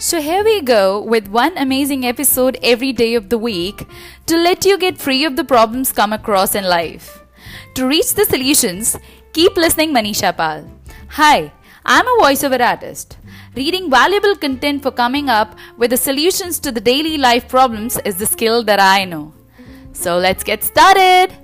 So, here we go with one amazing episode every day of the week to let you get free of the problems come across in life. To reach the solutions, keep listening Manisha Pal. Hi, I'm a voiceover artist. Reading valuable content for coming up with the solutions to the daily life problems is the skill that I know. So, let's get started.